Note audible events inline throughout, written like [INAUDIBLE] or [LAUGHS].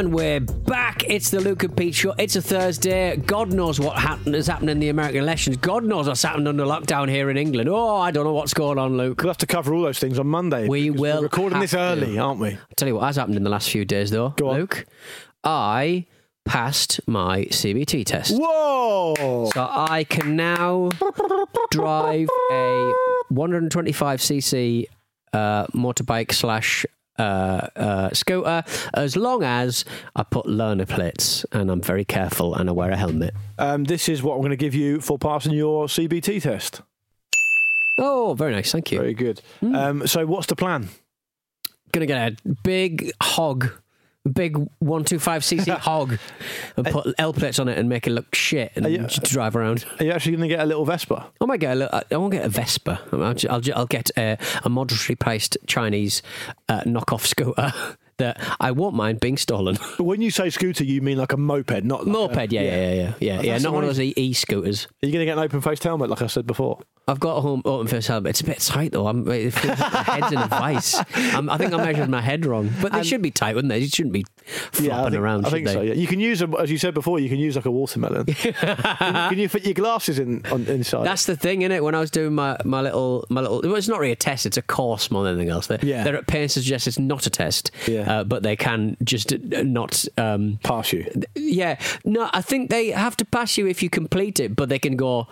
And we're back. It's the Luke and Pete show. It's a Thursday. God knows what happened, has happened in the American elections. God knows what's happened under lockdown here in England. Oh, I don't know what's going on, Luke. We'll have to cover all those things on Monday. We will We're recording this early, to. aren't we? I'll tell you what has happened in the last few days, though, Go on. Luke. I passed my CBT test. Whoa! So I can now [LAUGHS] drive a 125cc uh, motorbike slash uh, uh, scooter as long as I put learner plates and I'm very careful and I wear a helmet. Um, this is what I'm going to give you for passing your CBT test. Oh, very nice. Thank you. Very good. Hmm. Um, so, what's the plan? Gonna get a big hog. Big 125cc [LAUGHS] hog and put L plates on it and make it look shit and you- drive around. Are you actually going to get a little Vespa? I might get a little, I won't get a Vespa. I'll, I'll, I'll get a, a moderately priced Chinese uh, knockoff scooter [LAUGHS] that I won't mind being stolen. [LAUGHS] But when you say scooter, you mean like a moped, not like Moped, A, yeah, yeah, yeah, yeah, yeah. yeah not one of those e- e-scooters. Are you going to get an open faced helmet, like I said before? I've got a home open face helmet. It's a bit tight though. I'm, it feels like my head's in a vice. I'm, I think I measured my head wrong, but they should be tight, wouldn't they? It shouldn't be flopping I think, around. I think they? so. Yeah, you can use them as you said before. You can use like a watermelon. [LAUGHS] can, can you fit your glasses in on, inside? That's the thing, isn't it? When I was doing my, my little my little, well, it's not really a test; it's a course more than anything else. They're, Yeah. they're at pains to suggest it's not a test, Yeah. Uh, but they can just uh, not. Um, pass you. yeah, no, I think they have to pass you if you complete it, but they can go.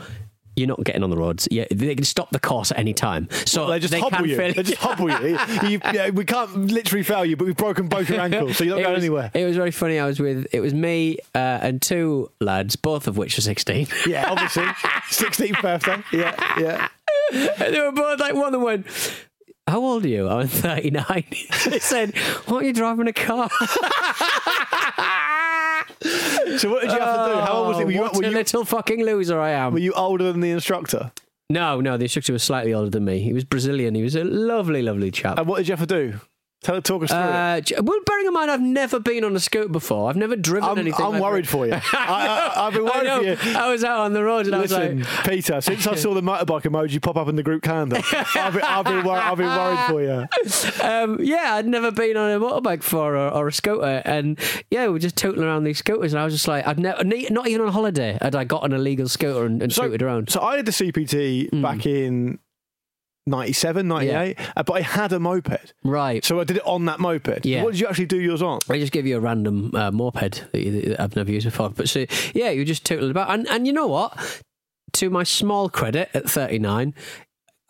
You're not getting on the roads. Yeah, they can stop the course at any time. So They just they hobble you. fail- They just hobble you. [LAUGHS] you yeah, we can't literally fail you, but we've broken both your ankles, so you're not It going was, anywhere. It was very funny. I was with it was me uh, and two lads, both of which are 16. [LAUGHS] Yeah, obviously. [LAUGHS] 16th birthday. Yeah, yeah. And they were both like, one of them went, How old are you? I'm [LAUGHS] 39. they said, Why aren't you driving a car? [LAUGHS] So what did you have to do? How old was it? Were you, what were a you, little fucking loser I am. were you older than the instructor? no, no, the instructor was slightly older than me. He was Brazilian. He was a lovely, lovely chap. And what did you have to do? Tell, talk us through it. Uh, j- well, bearing in mind, I've never been on a scooter before. I've never driven I'm, anything. I'm like worried that. for you. [LAUGHS] I, I've been worried know. for you. I was out on the road and I was Listen, like, Peter, since I saw the motorbike emoji pop up in the group calendar, I've been, I've been, wor- I've been worried for you. [LAUGHS] um, yeah, I'd never been on a motorbike before or, or a scooter, and yeah, we were just tootling around these scooters, and I was just like, I'd never, not even on holiday, had I got an illegal scooter and, and tooted around. So I did the CBT Hmm. back in 97, 98, uh, but I had a moped. Right. So I did it on that moped. Yeah. What did you actually do yours on? I just give you a random uh, moped that, you, that I've never used before. But so, yeah, you just tootling about. And, and you know what? To my small credit at 39,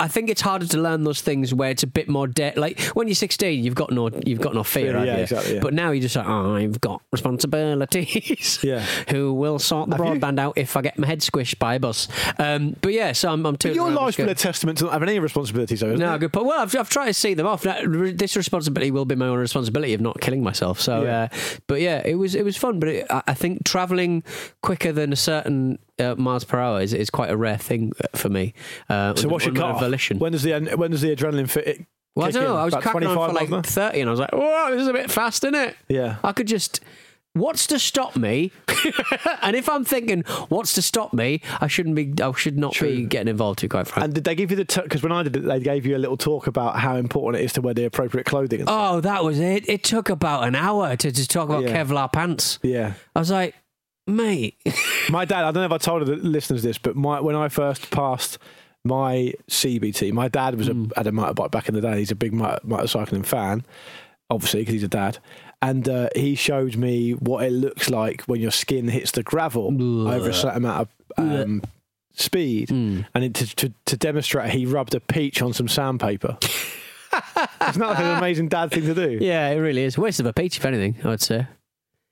I think it's harder to learn those things where it's a bit more de- like when you're 16, you've got no you've got no fear, Yeah, yeah, you? exactly, yeah. But now you're just like, oh, I've got responsibilities. [LAUGHS] Yeah. [LAUGHS] who will sort the Have you? broadband out if I get my head squished by a bus? Um, but yeah, so I'm, I'm But your life's been a testament to not having any responsibilities, though, no, it? good point. Well, I've, I've tried to see them off. This responsibility will be my own responsibility of not killing myself. So, Yeah. uh, but yeah, it was it was fun. But it, I I think traveling quicker than a certain uh, miles per hour is, is quite a rare thing uh, for me. Uh, So what's your cut? volition? When does the when does the adrenaline fit? Well, I don't know. I was cracking on for 25 like 30 and I was like, whoa, this is a bit fast, isn't it? Yeah. I could just. What's to stop me? [LAUGHS] and if I'm thinking, what's to stop me? I shouldn't be. I should not be getting involved. too. quite frankly. And did they give you the because when I did it, they gave you a little talk about how important it is to wear the appropriate clothing. And oh, that was it. It took about an hour to just talk about Yeah. Kevlar pants. yeah, I was like, mate. [LAUGHS] my dad. I don't know if I told the listeners this, but my when I first passed my CBT, my dad was a, had a motorbike back in the day. He's a big motor, motorcycling fan, obviously because he's a dad. And uh, he showed me what it looks like when your skin hits the gravel over a certain amount of um, speed. And it, to, to, to demonstrate, he rubbed a peach on some sandpaper. [LAUGHS] It's not like an amazing dad thing to do. yeah, it really is. Waste of a peach, if anything, I would say.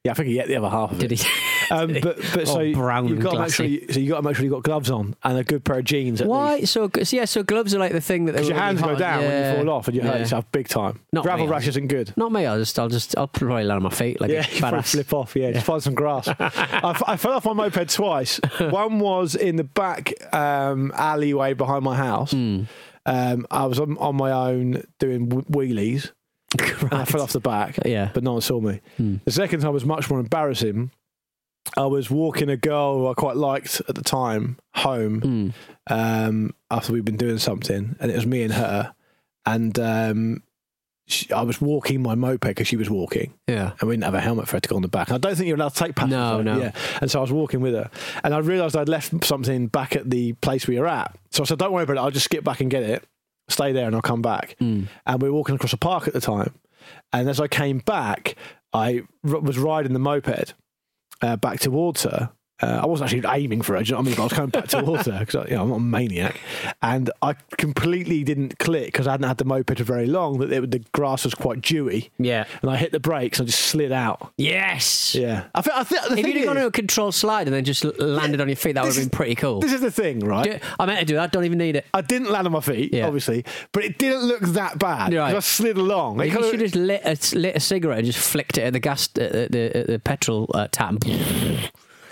Yeah, I think he ate the other half of it. Did he? [LAUGHS] Um, but but so Oh, brown you've got to make sure you, so you got to make sure you got gloves on and a good pair of jeans. At Why? least. So, so yeah, so gloves are like the thing that Because your hands go down when you fall off and you hurt yourself big time. Not Gravel me, rash isn't good. Not me. I'll just, I'll just, I'll probably land on my feet like Yeah, [LAUGHS] a flip off. Yeah, just find some grass. I, f- I fell off my moped twice. [LAUGHS] One was in the back um, alleyway behind my house. Hmm. Um, I was on, on my own doing wheelies. [LAUGHS] And I fell off the back. Yeah. but no one saw me. Hmm. The second time was much more embarrassing. I was walking a girl who I quite liked at the time home Hmm. um, after we'd been doing something, and it was me and her. And um, she, I was walking my moped because she was walking, Yeah. and we didn't have a helmet for her to go on the back. And I don't think you're allowed to take passengers. No, no. Yeah. And so I was walking with her, and I realised I'd left something back at the place we were at. So I said, "Don't worry about it. I'll just skip back and get it, stay there, and I'll come back." And we were walking across a park at the time, and as I came back, I was riding the moped uh, back towards her. Uh, I wasn't actually aiming for her, do you know what I mean? But I was coming back towards her because you know, I'm not a maniac. And I completely didn't click because I hadn't had the moped for very long that it, the grass was quite dewy. Yeah. And I hit the brakes and I just slid out. Yes. Yeah. I think, I think the If thing you'd have gone is- to a control slide and then just l- landed on your feet, that would have been pretty cool. This is the thing, right? Do- I meant to do that. I don't even need it. I didn't land on my feet, Yeah. obviously, but it didn't look that bad. Right. I slid along. It If kind you should have lit a, lit a cigarette and just flicked it at the gas, at the, the, at the petrol uh, tap.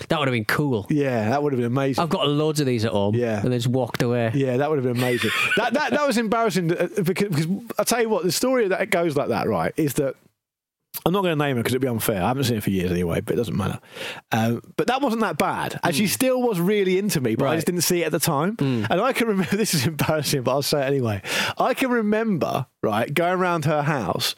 That would have been cool. yeah, that would have been amazing. I've got loads of these at home. Yeah. And they just walked away. Yeah, that would have been amazing. [LAUGHS] that, that that was embarrassing uh, because, because I tell you what, the story that it goes like that, right, is that I'm not going to name it because it'd be unfair. I haven't seen it for years anyway, but it doesn't matter. Um, but that wasn't that bad, and she still was really into me, but I just didn't see it at the time. And I can remember [LAUGHS] this is embarrassing, but I'll say it anyway. I can remember right going around her house,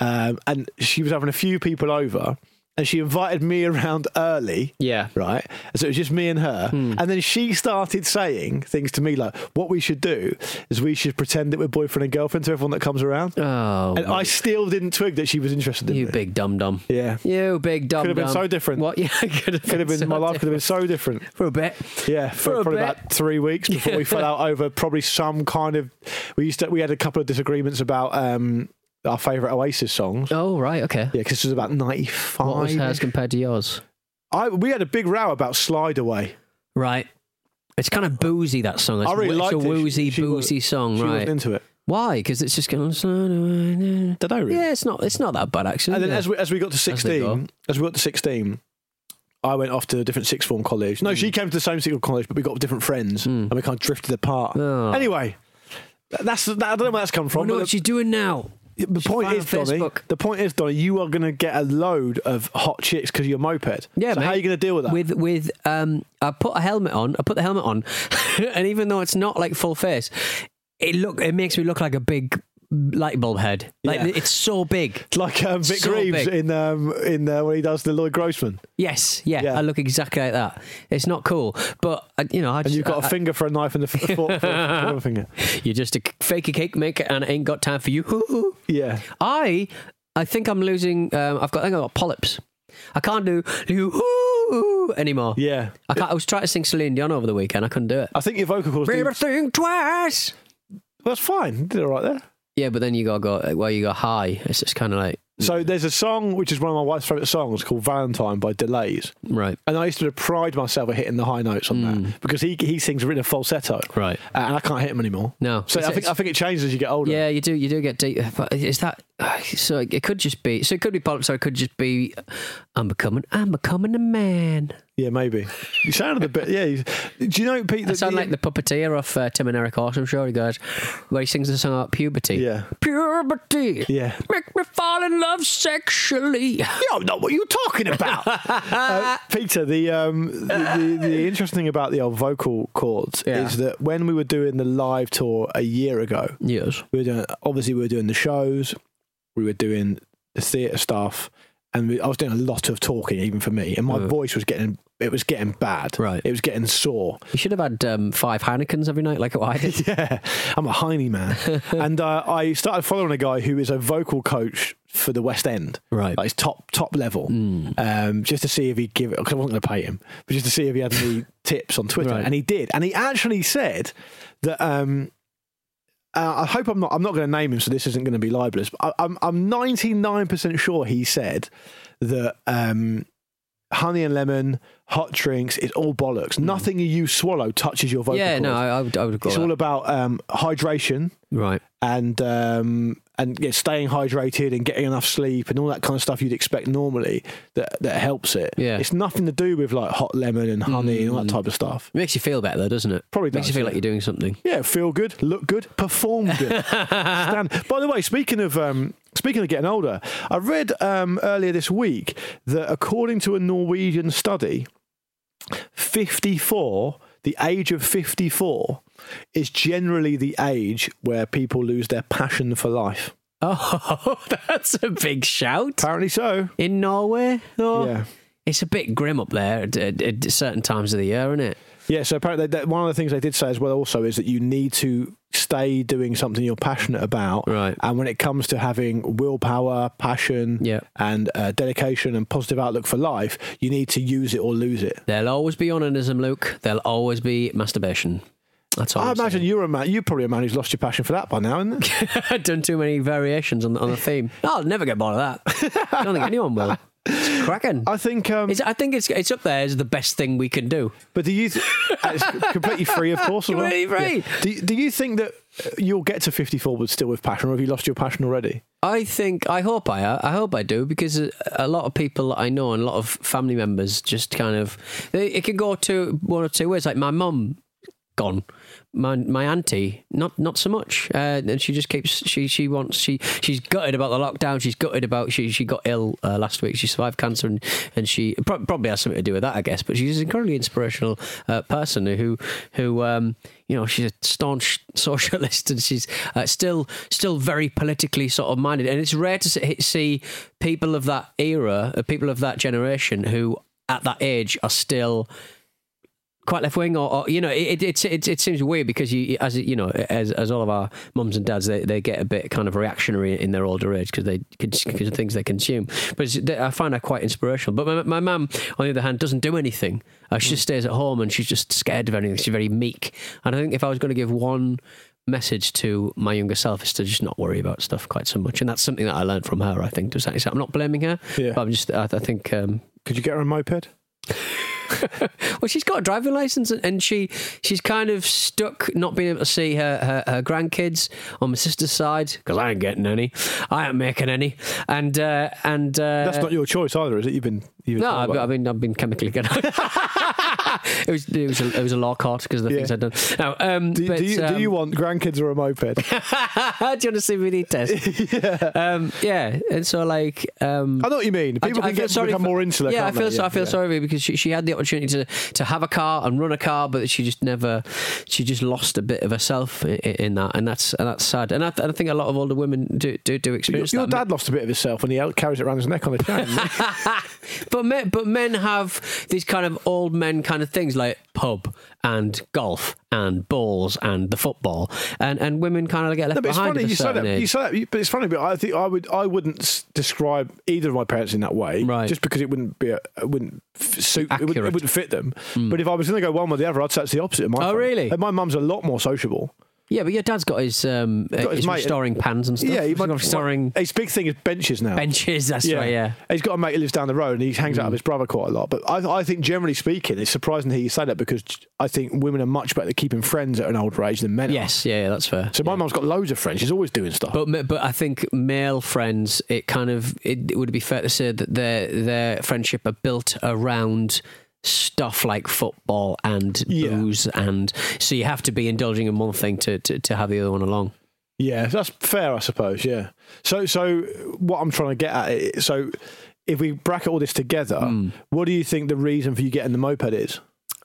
um, and she was having a few people over. And she invited me around early Yeah. right? So it was just me and her. Hmm. And then she started saying things to me like, what we should do is we should pretend that we're boyfriend and girlfriend to everyone that comes around. Oh, and I still didn't twig that she was interested in me. you me. big dum dum. Yeah. You big dum Could have been so different. What? [LAUGHS] Yeah, could have Could have been, so my life could have been so different. for a bit. Yeah, For for, probably bit. about three weeks before we fell [LAUGHS] out over probably some kind of. We used to. We had a couple of disagreements about um, our favourite Oasis songs. Oh right, okay. Yeah, because this was about ninety five. What was hers compared to yours? I we had a big row about Slide Away. Right. It's kind of boozy that song. It's, I really it's a it. She- woozy, she was- boozy song, She right? into it. Why? Because it's just going. Did I really? Yeah, it's not. It's not that bad actually. And then yeah. as we as we got to sixteen, go. as, we got to sixteen, I went off to a different sixth form college. No, she mm. came to the same sixth form college, but we got different friends, mm. and we kind of drifted apart. Oh. Anyway, that's that, I don't know where that's come I from. know but what she's doing now. The, point is, Donny. The point is, Donny, you are going to get a load of hot chicks because of your moped. Yeah, So mate. how are you going to deal with that? With with um, I put a helmet on. I put the helmet on, [LAUGHS] and even though it's not like full face, it look it makes me look like a big light bulb head. Like Yeah. it's so big. [LAUGHS] like um, Vic So Reeves big. in um, in uh, when he does the Lloyd Grossman, Yes, yeah, Yeah. I look exactly like that. It's not cool, but uh, you know, I and just, you've got I- a finger for a knife and a f- a fork for a [LAUGHS] finger. You're just a fake a cake maker, and I ain't got time for you. [LAUGHS] Yeah, I I think I'm losing. Um, I've got I think I've got polyps. I can't do you anymore. yeah. I can't. I was trying to sing Celine Dion over the weekend. I couldn't do it. I think your vocal cords. do- Baby, think twice. That's fine. You did all right there. Yeah, but then you gotta go. Well, you go high. It's just kind of like So there's a song which is one of my wife's favourite songs called Valentine by Delays. right, And I used to pride myself at hitting the high notes on that because he he sings in a falsetto. right. Uh, and I can't hit him anymore. No, So I think I think it changes as you get older. Yeah, you do. You do get deep. But is that so it could just be. So it could be polyps, or it could just be. I'm becoming. I'm becoming a man. Yeah, maybe. You sounded a bit. Yeah. you- Do you know, Pete? I that sound the- like the puppeteer of uh, Tim and Eric Awesome Show. He goes, where he sings the song about puberty. Yeah. Puberty. Yeah. Make me fall in love sexually. [LAUGHS] You don't know what you're talking about. [LAUGHS] uh, Peter, the, um, the, the the interesting thing about the old vocal cords Yeah. is that when we were doing the live tour a year ago, yes. we were doing obviously we were doing the shows, we were doing the theatre stuff, and we, I was doing a lot of talking even for me, and my Uh. voice was getting it was getting bad. Right. it was getting sore. You should have had um, five Heinekens every night, like what I did. [LAUGHS] Yeah, I'm a Heine man, [LAUGHS] and uh, I started following a guy who is a vocal coach for the West End. Right. like top top level, um, just to see if he'd give it. Because I wasn't going to pay him, but just to see if he had any [LAUGHS] tips on Twitter, Right. and he did, and he actually said that. Um, uh, I hope I'm not. I'm not going to name him, so this isn't going to be libelous. But I, I'm I'm 99 percent sure he said that um, honey and lemon, hot drinks, it's all bollocks. Nothing you swallow touches your vocal yeah, cords. no, I, I would, I would agree. It's all about um, hydration right. and um, and yeah, staying hydrated and getting enough sleep and all that kind of stuff you'd expect normally that that helps it. Yeah. it's nothing to do with like hot lemon and honey and all that type of stuff. It makes you feel better, though, doesn't it? Probably makes does, you feel yeah. like you're doing something. Yeah, feel good, look good, perform good. [LAUGHS] Stand. By the way, speaking of um, speaking of getting older, I read um, earlier this week that according to a Norwegian study, fifty four, the age of fifty four, is generally the age where people lose their passion for life. [LAUGHS] Oh, that's a big shout. Apparently so. In Norway? Oh, Yeah. It's a bit grim up there at, at, at certain times of the year, isn't it? Yeah, so apparently that, one of the things they did say as well also is that you need to stay doing something you're passionate about. Right. And when it comes to having willpower, passion, Yeah. and uh, dedication and positive outlook for life, you need to use it or lose it. There'll always be onanism, Luke. There'll always be masturbation. That's all. I I'm imagine saying. you're a man. You're probably a man who's lost your passion for that by now, isn't it? I've [LAUGHS] done too many variations on, on the theme. [LAUGHS] I'll never get bored of that. [LAUGHS] I don't think anyone will. It's cracking. I think. Um, It's, I think it's it's up there as the best thing we can do. but do you? Th- [LAUGHS] it's completely free, of course. Completely free. Yeah. Do, do you think that uh, you'll get to 54 but still with passion, or have you lost your passion already? I think I hope I I hope I do because a, a lot of people that I know and a lot of family members just kind of they, it can go to one or two ways. Like my mum gone. My my auntie, not not so much, uh, and she just keeps she she wants she she's gutted about the lockdown. She's gutted about she she got ill uh, last week. She survived cancer, and and she pro- probably has something to do with that, I guess. But she's an incredibly inspirational uh, person who who um, you know she's a staunch [LAUGHS] socialist, and she's uh, still still very politically sort of minded. And it's rare to see, people of that era, uh, people of that generation, who at that age are still quite left wing, or, or you know, it, it it it seems weird because you, as you know, as as all of our mums and dads, they, they get a bit kind of reactionary in their older age because they because of things they consume. But it's, I find that quite inspirational. But my my mum, on the other hand, doesn't do anything. Uh, she just stays at home and she's just scared of anything. She's very meek. And I think if I was going to give one message to my younger self is to just not worry about stuff quite so much and that's something that I learned from her I think to a. I'm not blaming her Yeah. but I'm just I, I think um, Could you get her a moped? [LAUGHS] well, she's got a driving license, and she she's kind of stuck not being able to see her her, her grandkids on my sister's side because I ain't getting any, I ain't making any, and uh, and uh, That's not your choice either, is it? You've been. You've no, I've, I've been I've been chemically good. [LAUGHS] it was it was a, it was a law court because of the Yeah. things I'd done. Now, um, Do, but, do, you, do um, you want grandkids or a moped? [LAUGHS] do you want a CBD test? [LAUGHS] yeah. Um, yeah, and so like um, I know what you mean. People I- I can feel get become for- more insular. Yeah, I feel so. I feel yeah. sorry for her because she, she had the opportunity to, to have a car and run a car, but she just never. She just lost a bit of herself in, in that, and that's and that's sad. And I, th- I think a lot of older women do do, do Your, experience your that. dad lost a bit of himself when he carries it around his neck on a chain. he? But men, but men have these kind of old men kind of things like pub and golf and balls and the football, and and women kind of get left no, but it's funny you say that. You say that, but it's funny. But I think I would I wouldn't describe either of my parents in that way, Right. Just because it wouldn't be a, it wouldn't suit it wouldn't, it wouldn't fit them. Mm. But if I was going to go one or the other, I'd say it's the opposite. Of my Oh, family. really? And my mum's a lot more sociable. Yeah, but your dad's got his um, got his his mate- restoring pans and stuff. Yeah, he's got restoring His big thing is benches now. benches. That's right. Yeah. He's got a mate who lives down the road and he hangs out Mm. with his brother quite a lot. But I, I think, generally speaking, it's surprising to hear you say that because I think women are much better at keeping friends at an older age than men are. Yes. Yeah, yeah, that's fair. So my mum's got loads of friends. She's always doing stuff. But but I think male friends, it kind of it, would be fair to say that their their friendship are built around stuff like football and Yeah. booze, and so you have to be indulging in one thing to to, to have the other one along. Yeah, that's fair, I suppose. Yeah. So, so what I'm trying to get at, is, so if we bracket all this together, Hmm. what do you think the reason for you getting the moped is?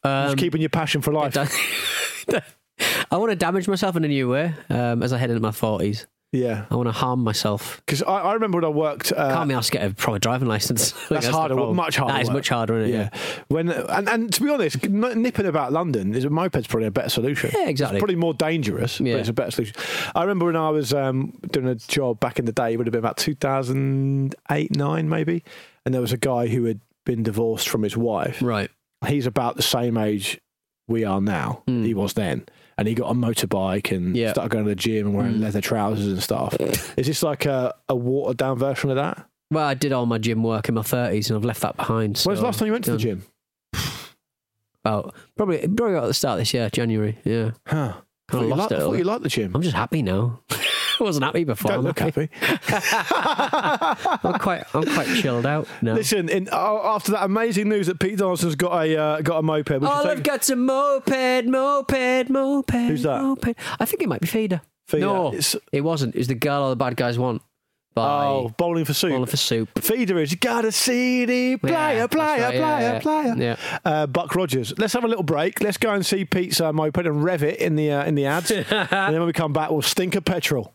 Um, Just keeping your passion for life. [LAUGHS] I want to damage myself in a new way um, as I head into my forties. Yeah, I want to harm myself. because I, I remember when I worked. Uh, Can't be asked to get a proper driving license. Think [LAUGHS] That's harder, much harder That is work. much harder, isn't it? yeah. When and, and to be honest, nipping about London is a moped's probably a better solution. Yeah, exactly. It's probably more dangerous, Yeah. but it's a better solution. I remember when I was um, doing a job back in the day, it would have been about 2008, 9 maybe, and there was a guy who had been divorced from his wife. Right. He's about the same age we are now. He was then. And he got a motorbike and. Yeah. Started going to the gym and wearing mm. leather trousers and stuff. Is this like a, a watered down version of that? Well, I did all my gym work in my thirties, and I've left that behind. When's the last time you went to the gym? About probably probably at the start of this year, January. Yeah, Huh. I thought, you it thought you liked the gym. I'm just happy now. I [LAUGHS] wasn't happy before. Don't I'm look happy. [LAUGHS] I'm quite I'm quite chilled out now. Listen, in, uh, after that amazing news that Pete Donaldson's got a uh, got a moped, Oh, I've got some moped, moped, moped. Who's that? Moped. I think it might be Feeder. Feeder. No, It's- it wasn't. It was the girl all the bad guys want. Oh bowling for soup. Bowling for soup. Feeder is you got a CD player, Yeah, player, right, player, yeah, yeah. player. Yeah. Uh, Buck Rogers. Let's have a little break. Let's go and see Pete's uh, moped and rev it in the uh, in the ads, [LAUGHS] and then when we come back, we'll stink of petrol.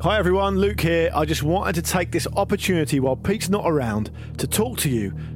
Hi everyone, Luke here. I just wanted to take this opportunity while Pete's not around to talk to you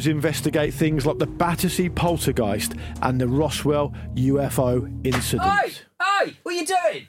episodes investigate things like the Battersea poltergeist and the Roswell UFO incident. hey, what are you doing?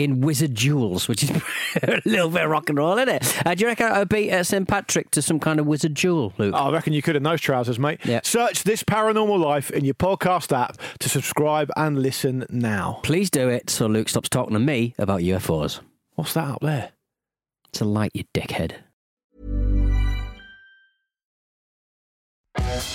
in wizard Jewels, which is [LAUGHS] a little bit of rock and roll, isn't it? Uh, do you reckon I would beat uh, St Patrick to some kind of wizard Jewel, Luke? I reckon you could in those trousers, mate. Yeah. Search this paranormal life in your podcast app to subscribe and listen now. Please do it so Luke stops talking to me about UFOs. What's that up there? It's a light, you dickhead.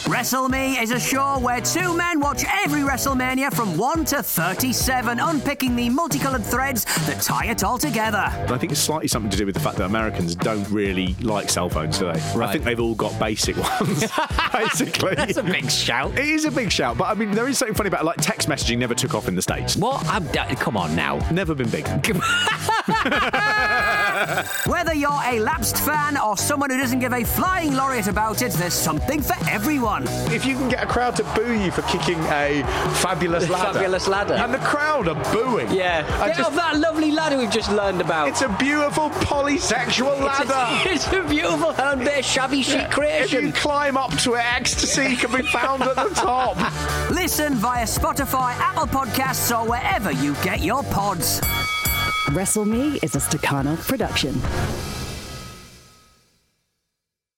WrestleMe is a show where two men watch every WrestleMania from 1 to 37, unpicking the multicolored threads that tie it all together. And I think it's slightly something to do with the fact that Americans don't really like cell phones today. I Right. think they've all got basic [LAUGHS] ones, basically. [LAUGHS] That's a big shout. It is a big shout, but I mean, there is something funny about it, like text messaging never took off in the States. What? I'm, da- come on now. Never been big. [LAUGHS] [LAUGHS] Whether you're a lapsed fan or someone who doesn't give a flying lariat about it, there's something for everyone. If you can get a crowd to boo you for kicking a fabulous ladder, Fabulous ladder. and the crowd are booing, Yeah. I Get just- off that lovely ladder we've just learned about. it's a beautiful polysexual [LAUGHS] ladder. [LAUGHS] It's a beautiful and bit of shabby chic If you climb up to it, ecstasy can be found at the top. Listen via Spotify, Apple Podcasts, or wherever you get your pods. WrestleMe is a Staccato production.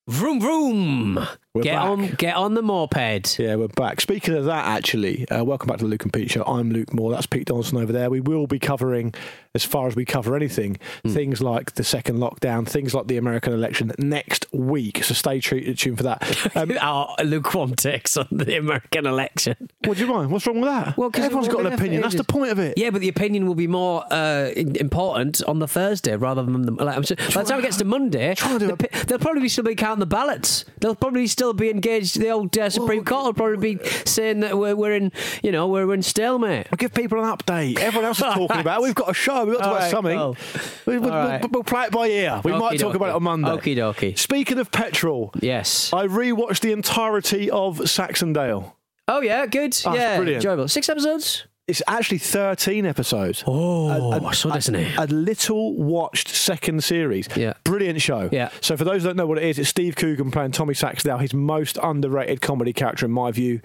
Vroom vroom. We're get back. on, get on the moped. Yeah, we're back. Speaking of that, actually, uh, welcome back to the Luke and Pete Show. I'm Luke Moore. That's Pete Donaldson over there. We will be covering, as far as we cover anything, Hmm. things like the second lockdown, things like the American election next week. So stay tuned for that. [LAUGHS] Um, Our lukewarm takes on the American election. what do you mind? What's wrong with that? Well, everyone's got an opinion. That's the point of it. Yeah, but the opinion will be more uh, important on the Thursday rather than the. Like, sure, by the time it gets to Monday, Trying to do the pi- they'll probably be still be counting the ballots. They'll probably still be engaged. The old uh, Supreme Court will probably be saying that we're, we're in, you know, we're in stalemate. We'll give people an update. Everyone else is talking about it. We've got a show. We've got to All watch right, something. cool. We, will All right. we'll play it by ear. We might talk about it on. Monday. Okie dokie. Speaking of petrol, Yes. I rewatched the entirety of Saxondale. Oh yeah, good. Oh, yeah, brilliant. enjoyable. Six episodes. It's actually 13 episodes. Oh, a, I saw this in it. a little watched second series. Yeah. Brilliant show. Yeah. So for those who don't know what it is, it's Steve Coogan playing Tommy Saxondale, his most underrated comedy character in my view.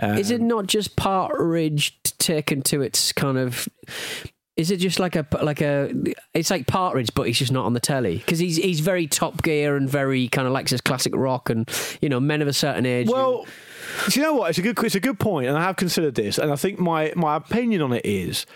Um, Is it not just Partridge taken to its kind of? Is it just like a like a? It's like Partridge, but he's just not on the telly because he's he's very Top Gear and very kind of likes his classic rock and you know men of a certain age. Well, do you know what? It's a good it's a good point, and I have considered this, and I think my my opinion on it is.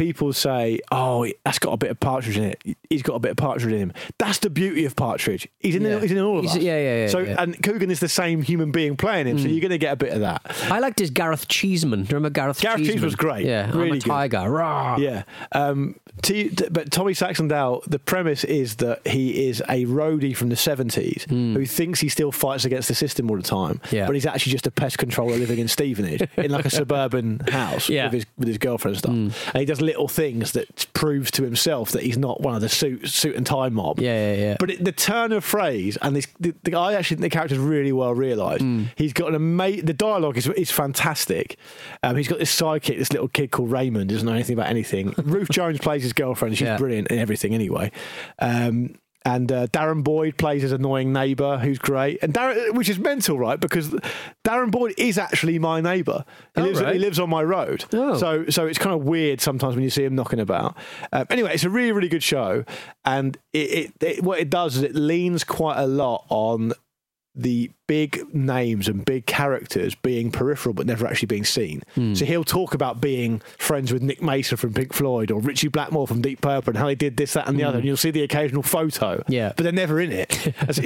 People say, "Oh, that's got a bit of partridge in it. He's got a bit of partridge in him." That's the beauty of Partridge. He's in, Yeah. he's in all of He's- us. yeah, yeah, yeah, So, yeah. Mm. and Coogan is the same human being playing him, so you're going to get a bit of that. I liked his Gareth Cheeseman. Do you remember Gareth? Gareth Cheeseman? was great. Yeah, Really I'm a good. tiger. Rah. Yeah. Um, T, but Tommy Saxondale, the premise is that he is a roadie from the 70s who thinks he still fights against the system all the time. Yeah. but he's actually just a pest controller living in Stevenage in like a [LAUGHS] suburban house Yeah. With, his, with his girlfriend and stuff. And he does little things that proves to himself that he's not one of the suit, suit and tie mob. Yeah, yeah, yeah. But it, the turn of phrase and this, the, the, I actually think the character's really well realised. Hmm. He's got an amazing. The dialogue is is fantastic. Um, he's got this sidekick, this little kid called Raymond, doesn't know anything about anything. [LAUGHS] Ruth Jones plays his girlfriend. She's Yeah. brilliant in everything, anyway. Um, and uh, Darren Boyd plays his annoying neighbour, who's great, and Darren, which is mental, right? Because Darren Boyd is actually my neighbour. He, Oh, lives, right. he lives on my road, Oh. so so it's kind of weird sometimes when you see him knocking about. Um, anyway, it's a really really good show, and it, it, it what it does is it leans quite a lot on the big names and big characters being peripheral but never actually being seen. Hmm. So he'll talk about being friends with Nick Mason from Pink Floyd or Ritchie Blackmore from Deep Purple and how he did this, that, and the other. And you'll see the occasional photo. Yeah. but they're never in it. I just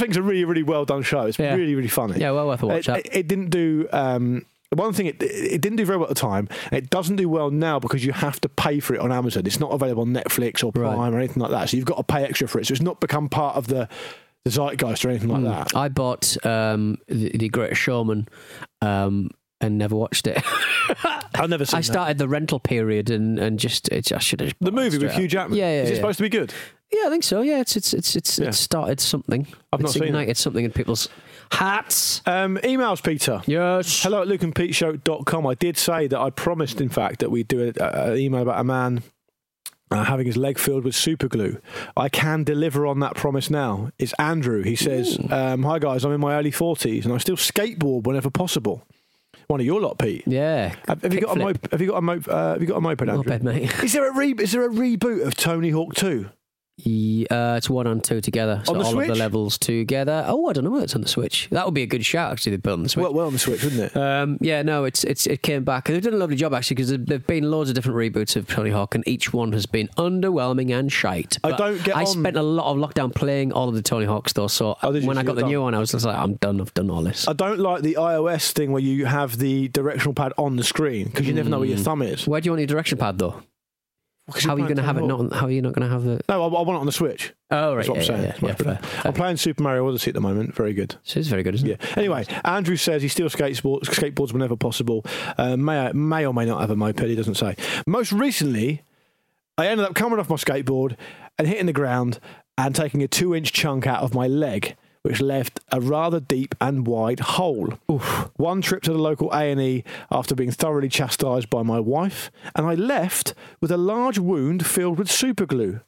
think it's a really, really well done show. It's Yeah. really, really funny. Yeah, well worth a watch, It, it, it didn't do. Um, one thing it, it didn't do very well at the time. and It doesn't do well now because you have to pay for it on Amazon. It's not available on Netflix or Right. Prime or anything like that. So you've got to pay extra for it. So it's not become part of the the zeitgeist or anything like that. I bought um, the, the Greatest Showman um, and never watched it. [LAUGHS] I've never seen I that. started the rental period and, and just it's, I should have The movie with Hugh. Jackman. Yeah, yeah. Is it yeah. supposed to be good? Yeah, I think so. Yeah, it's it's it's it's, Yeah. it's started something. I've not it's seen it. ignited something in people's hearts. Um, emails, Peter. Yes. Hello at lukeandpeteshow.com. I did say that I promised, in fact, that we'd do an email about a man uh, having his leg filled with super glue. I can deliver on that promise now. It's Andrew. He says, um, Hi, guys, I'm in my early 40s and I still skateboard whenever possible. One of your lot, Pete. Yeah. Have, have you got a Kickflip. Have you got a moped? Uh, have you got a moped, Andrew? Moped, mate. Is there a re- is there a reboot of Tony Hawk 2? Ye- Uh, it's one and two together. So On the all of the levels together. Oh, I don't know whether it's on the Switch. That would be a good shout, actually, they put on the Switch. Well, well on the Switch, wouldn't it? Um, yeah, no, it's it's it came back. They've done a lovely job actually because there've been loads of different reboots of Tony Hawk, and each one has been underwhelming and shite. I But don't get I on- spent a lot of lockdown playing all of the Tony Hawks though, so Oh, when I got the done. new one, I was just like, I'm done. I've done all this. I don't like the iOS thing where you have the directional pad on the screen because you never know where Mm. your thumb is. Where do you want your direction pad though? How are you going to have it? Not how are you not going to have the? No, I, I want it on the Switch. Oh right, That's what yeah, I'm saying. yeah, yeah, yeah, fair, I'm playing Super Mario Odyssey at the moment. Very good. So it's very good, isn't Yeah. it? Anyway, Andrew says he still skateboards, skateboards whenever possible. Uh, may may or may not have a moped. He doesn't say. Most recently, I ended up coming off my skateboard and hitting the ground and taking a two-inch chunk out of my leg, which left a rather deep and wide hole. One trip to the local A&E after being thoroughly chastised by my wife, and I left with a large wound filled with super glue.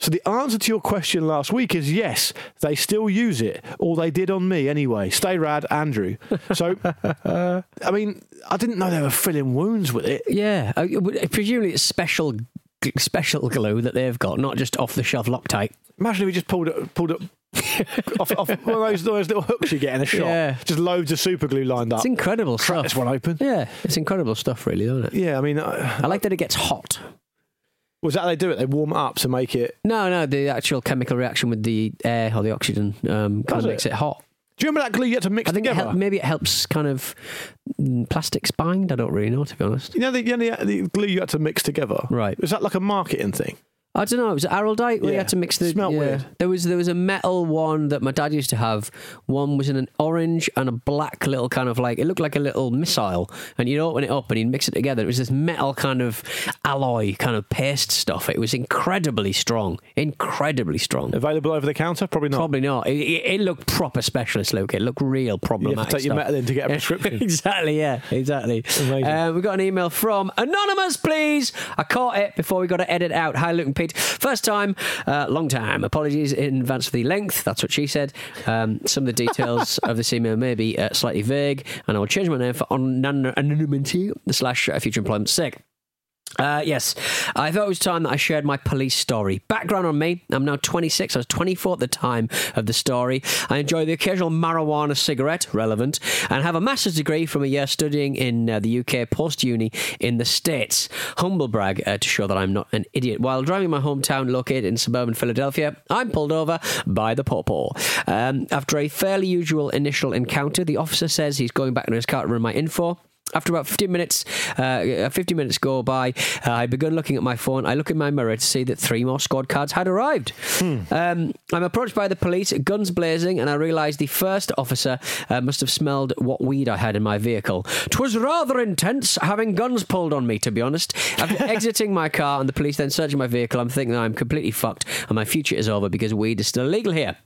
So the answer to your question last week is yes, they still use it, or they did on me anyway. Stay rad, Andrew. So, [LAUGHS] I mean, I didn't know they were filling wounds with it. Yeah, uh, presumably it's special special glue that they've got, not just off the shelf Loctite. Imagine if we just pulled it, pulled it [LAUGHS] off, off one of those, those little hooks you get in a shop. Yeah. Just loads of super glue lined up. It's incredible Crack stuff. this one open. Yeah, it's incredible stuff, really, isn't it? Yeah, I mean, uh, I like that it gets hot. was that how they do it? They warm it up to make it. No, no, the actual chemical reaction with the air or the oxygen um, kind of it? makes it hot. Do you remember that glue you had to mix I think it together? maybe it helps kind of mm, plastics bind. I don't really know, to be honest. you know the, you know the, the glue you had to mix together. Right. Is that like a marketing thing? I don't know. It was Araldite where you Yeah. had to mix the. Smelt weird. There was there was a metal one that my dad used to have. One was in an orange and a black little kind of like it looked like a little missile, and you'd open it up and you'd mix it together. It was this metal kind of alloy kind of paste stuff. It was incredibly strong, incredibly strong. Available over the counter? Probably not. Probably not. It, it, it looked proper specialist, Luke. It looked real problematic. take your stuff. metal in to get a prescription. [LAUGHS] exactly. Yeah. Exactly. Amazing. Uh, we got an email from anonymous. Please, I caught it before we got to edit out. Hi, Luke and Pete. First time, uh, long time. Apologies in advance for the length. That's what she said. Um, some of the details [LAUGHS] of this email may be uh, slightly vague, and I will change my name for anon- anonymity slash future employment's sake. Uh, yes, I thought it was time that I shared my police story. Background on me I'm now 26. I was 24 at the time of the story. I enjoy the occasional marijuana cigarette, relevant, and have a master's degree from a year studying in uh, the UK post uni in the States. Humble brag uh, to show that I'm not an idiot. While driving my hometown located in suburban Philadelphia, I'm pulled over by the Popo. Um, after a fairly usual initial encounter, the officer says he's going back to his car to run my info. After about 15 minutes, uh, 50 minutes go by, uh, I begun looking at my phone. I look in my mirror to see that three more squad cards had arrived. Um, I'm approached by the police, guns blazing, and I realise the first officer uh, must have smelled what weed I had in my vehicle. 'Twas rather intense having guns pulled on me, to be honest. After [LAUGHS] exiting my car and the police then searching my vehicle, I'm thinking that I'm completely fucked and my future is over because weed is still illegal here.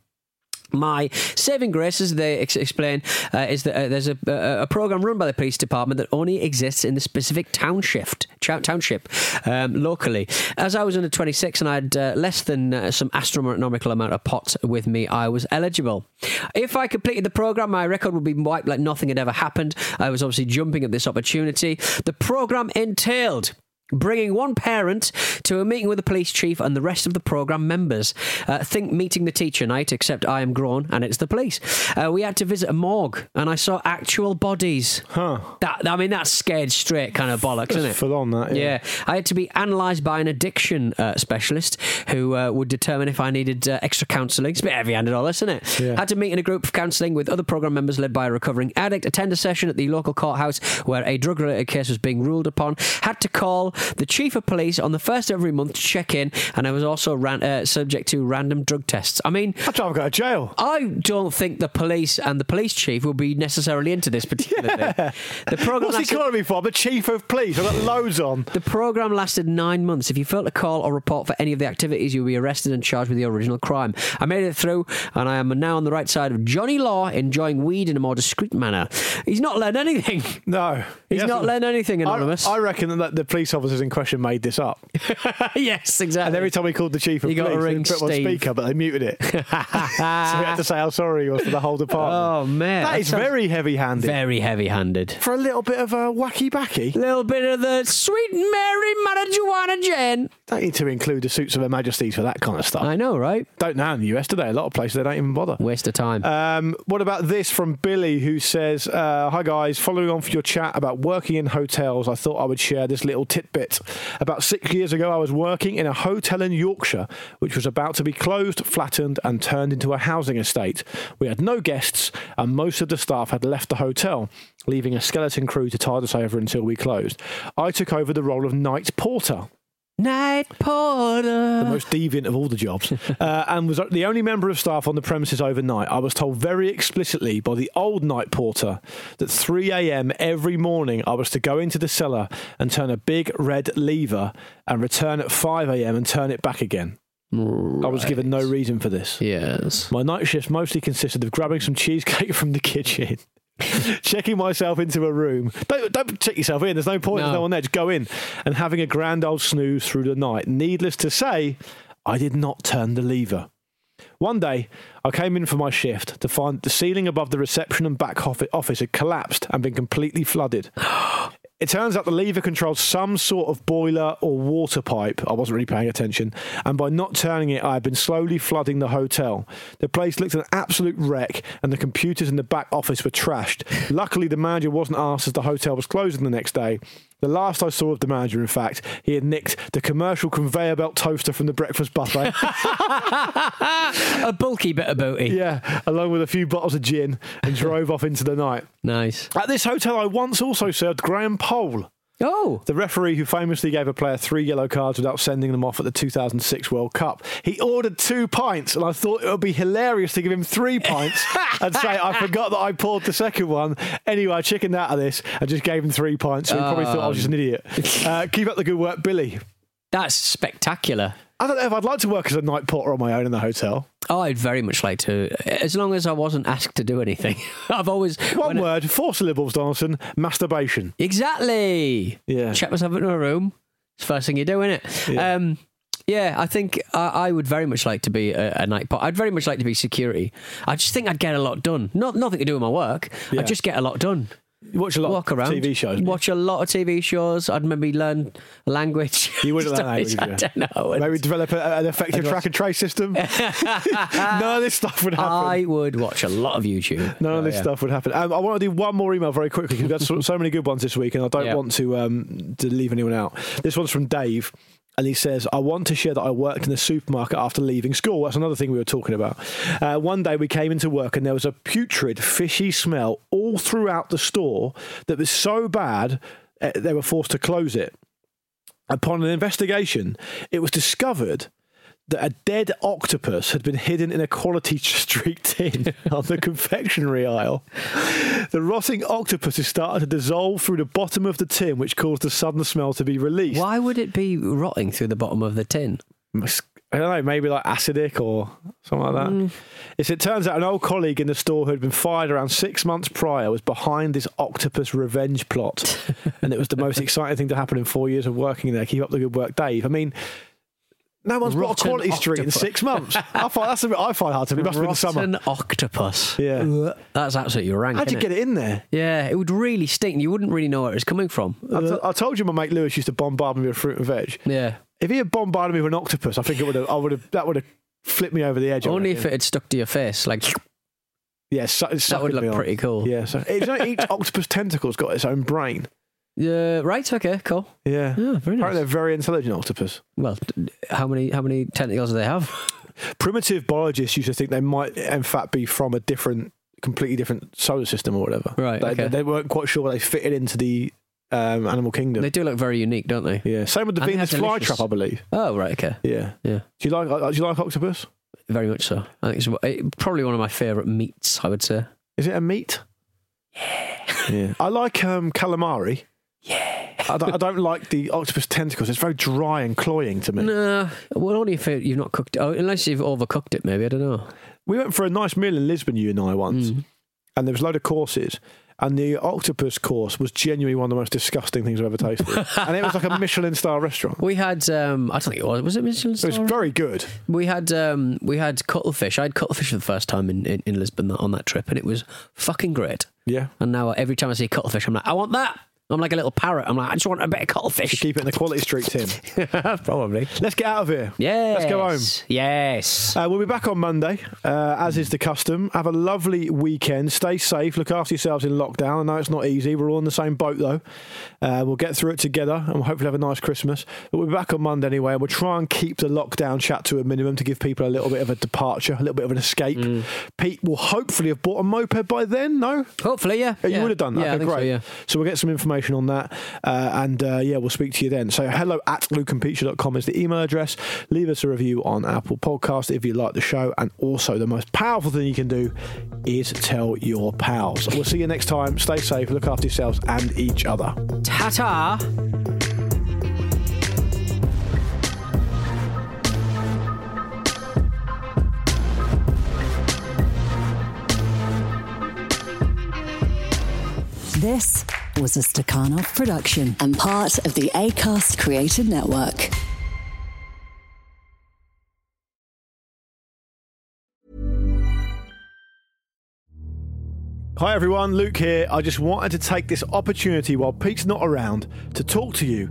My saving grace, as they ex- explain, uh, is that uh, there's a, a, a program run by the police department that only exists in the specific township, township um, locally. As I was under 26 and I had uh, less than uh, some astronomical amount of pot with me, I was eligible. If I completed the program, my record would be wiped like nothing had ever happened. I was obviously jumping at this opportunity. The program entailed bringing one parent to a meeting with the police chief and the rest of the program members. Uh, think meeting the teacher night, except I am grown and it's the police. Uh, we had to visit a morgue and I saw actual bodies. Huh. That I mean, that's scared straight kind of bollocks, isn't it? Full on that. Yeah. Yeah. I had to be analysed by an addiction uh, specialist who uh, would determine if I needed uh, extra counselling. It's a bit heavy handed, all this, isn't it? Yeah. Had to meet in a group of counselling with other programme members led by a recovering addict, attend a session at the local courthouse where a drug related case was being ruled upon, had to call the chief of police on the first of every month to check in, and I was also ran- uh, subject to random drug tests. I mean, I'd rather go to jail. I don't think the police and the police chief will be necessarily into this particular thing. The program What's he lasted- calling me for? I'm the chief of police. I've got loads on. the program lasted nine months. If you failed to call or report for any of the activities, you'll be arrested and charged with the original crime. I made it through, and I am now on the right side of Johnny Law, enjoying weed in a more discreet manner. He's not learned anything. No. He's He not learned anything, I, Anonymous. I reckon that the police officer officers in question made this up. [LAUGHS] yes, exactly. And every time we called the chief of You police, ring they put on speaker, but they muted it. [LAUGHS] so we had to say how sorry he was for the whole department. Oh man, that is very heavy-handed. very heavy-handed. for a little bit of a wacky backy. Little bit of the sweet Mary marijuana Jen. Don't need to include the suits of Her Majesties for that kind of stuff. I know, right? Don't now in the US today. A lot of places they don't even bother. Waste of time. Um, what about this from Billy, who says, uh, Hi guys, following on for your chat about working in hotels, I thought I would share this little tidbit. About six years ago, I was working in a hotel in Yorkshire, which was about to be closed, flattened, and turned into a housing estate. We had no guests, and most of the staff had left the hotel, leaving a skeleton crew to tide us over until we closed. I took over the role of night porter Night porter. the most deviant of all the jobs, [LAUGHS] uh, and was the only member of staff on the premises overnight. I was told very explicitly by the old night porter that 3 a.m. every morning I was to go into the cellar and turn a big red lever and return at 5 a.m. and turn it back again. I was given no reason for this. Yes. My night shifts mostly consisted of grabbing some cheesecake [LAUGHS] from the kitchen. [LAUGHS] checking myself into a room. Don't, don't check yourself in. There's no point. There's No. no one there. Just go in and having a grand old snooze through the night. Needless to say, I did not turn the lever. One day, I came in for my shift to find the ceiling above the reception and back office had collapsed and been completely flooded. [GASPS] [GASPS] It turns out the lever controls some sort of boiler or water pipe. I wasn't really paying attention. And by not turning it, I had been slowly flooding the hotel. The place looked an absolute wreck, and the computers in the back office were trashed. Luckily, the manager wasn't asked as the hotel was closing the next day. The last I saw of the manager, in fact, he had nicked the commercial conveyor belt toaster from the breakfast buffet. [LAUGHS] a bulky bit of booty. yeah, along with a few bottles of gin, and drove off into the night. [LAUGHS] Nice. At this hotel, I once also served Graham Poll. Oh. The referee who famously gave a player three yellow cards without sending them off at the 2006 World Cup. He ordered two pints, and I thought it would be hilarious to give him three [LAUGHS] pints and say, I forgot that I poured the second one. Anyway, I chickened out of this and just gave him three pints, so he probably thought I was just an idiot. Uh, keep up the good work, Billy. That's spectacular. I don't know if I'd like to work as a night porter on my own in the hotel. Oh, I'd very much like to, as long as I wasn't asked to do anything. [LAUGHS] I've always One word, four syllables, Donaldson masturbation. Exactly. Yeah. Check myself into a room. It's the first thing you do, isn't it? Yeah. Um, yeah, I think I, I would very much like to be a, a night pot. I'd very much like to be security. I just think I'd get a lot done. Not nothing to do with my work. Yeah. I'd just get a lot done. You watch a lot Walk of around, TV shows. watch a lot of TV shows. I'd maybe learn a language. [LAUGHS] You wouldn't learn language, I don't know. Maybe develop a, an effective track and trace system. [LAUGHS] [LAUGHS] None of this stuff would happen. I would watch a lot of YouTube. None of Oh, this yeah. stuff would happen. Um, I want to do one more email very quickly because we've got so, so many good ones this week, and I don't Yeah. want to um, to leave anyone out. This one's from Dave. And he says, I want to share that I worked in a supermarket after leaving school. That's another thing we were talking about. Uh, one day we came into work and there was a putrid, fishy smell all throughout the store that was so bad uh, they were forced to close it. Upon an investigation, it was discovered that a dead octopus had been hidden in a quality [LAUGHS] street tin on the confectionery aisle. The rotting octopus started to dissolve through the bottom of the tin, which caused the sudden smell to be released. Why would it be rotting through the bottom of the tin? I don't know, maybe like acidic or something like that. Mm. It's, it turns out an old colleague in the store who had been fired around six months prior was behind this octopus revenge plot. [LAUGHS] and it was the most exciting thing to happen in four years of working there. Keep up the good work, Dave. I mean, no one's bought a Quality Street in six months. I find that's a bit I find hard to believe. It must been the summer. Octopus. Yeah. That's absolutely rank. How'd you get it in there? Yeah, it would really stink. You wouldn't really know where it was coming from. I, t- I told you my mate Lewis used to bombard me with fruit and veg. Yeah. If he had bombarded me with an octopus, I think it would have. I would have. That would have flipped me over the edge. Only if it had stuck to your face. Like, Yeah, it's that would look pretty cool. Yeah, so it's each [LAUGHS] octopus tentacle's got its own brain. Yeah, right, okay, cool. Yeah, Yeah, very apparently nice. they're very intelligent octopus. Well, d- how many how many tentacles do they have? Primitive biologists used to think they might, in fact, be from a different, completely different solar system or whatever. Right, They, okay. they weren't quite sure they fitted into the um, animal kingdom. They do look very unique, don't they? yeah, same with the And they Venus delicious. flytrap, I believe. Oh, right, okay. Yeah. Yeah, Do you like? uh, Do you like octopus? very much so. I think it's it- probably one of my favourite meats, I would say. Is it a meat? Yeah. Yeah. I like um, calamari. I don't, I don't like the octopus tentacles. It's very dry and cloying to me. No, well, only if it, you've not cooked it. Oh, unless you've overcooked it, maybe. I don't know. We went for a nice meal in Lisbon, you and I once, Mm. and there was a load of courses. and the octopus course was genuinely one of the most disgusting things I've ever tasted. [LAUGHS] and it was like a Michelin star restaurant. We had, um, I don't think it was, was it Michelin It was very good. We had um, we had cuttlefish. I had cuttlefish for the first time in, in, in Lisbon on that trip, and it was fucking great. Yeah. And now every time I see cuttlefish, I'm like, I want that. I'm like a little parrot. I'm like, I just want a bit of cuttlefish. Keep it in the quality streak, [LAUGHS] Tim. Probably. Let's get out of here. Yeah. Let's go home. Yes. Uh, we'll be back on Monday, uh, as is the custom. Have a lovely weekend. Stay safe. Look after yourselves in lockdown. I know it's not easy. We're all in the same boat, though. Uh, we'll get through it together and we'll hopefully have a nice Christmas. But we'll be back on Monday anyway. And we'll try and keep the lockdown chat to a minimum to give people a little bit of a departure, a little bit of an escape. Mm. Pete will hopefully have bought a moped by then, no? Hopefully, yeah. You Yeah. would have done that. Yeah, okay, think so, great. yeah. So we'll get some information on that. Uh, and uh, yeah, we'll speak to you then. So hello at lukeandpeteshow.com is the email address. Leave us a review on Apple Podcast if you like the show. And also, the most powerful thing you can do is tell your pals. We'll see you next time. Stay safe, look after yourselves and each other. Ta ta. This was a Stakhanov production and part of the ACAST Creator Network. Hi everyone, Luke here. I just wanted to take this opportunity while Pete's not around to talk to you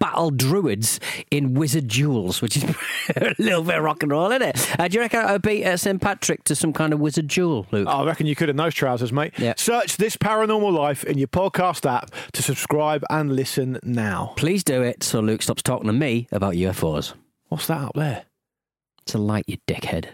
battle druids in wizard duels, which is [LAUGHS] a little bit of rock and roll, isn't it? Uh, do you reckon I would beat uh, St Patrick to some kind of wizard duel, Luke? I reckon you could in those trousers, mate. Yeah. Search this paranormal life in your podcast app to subscribe and listen now. Please do it so Luke stops talking to me about UFOs. What's that up there? It's a light, you dickhead.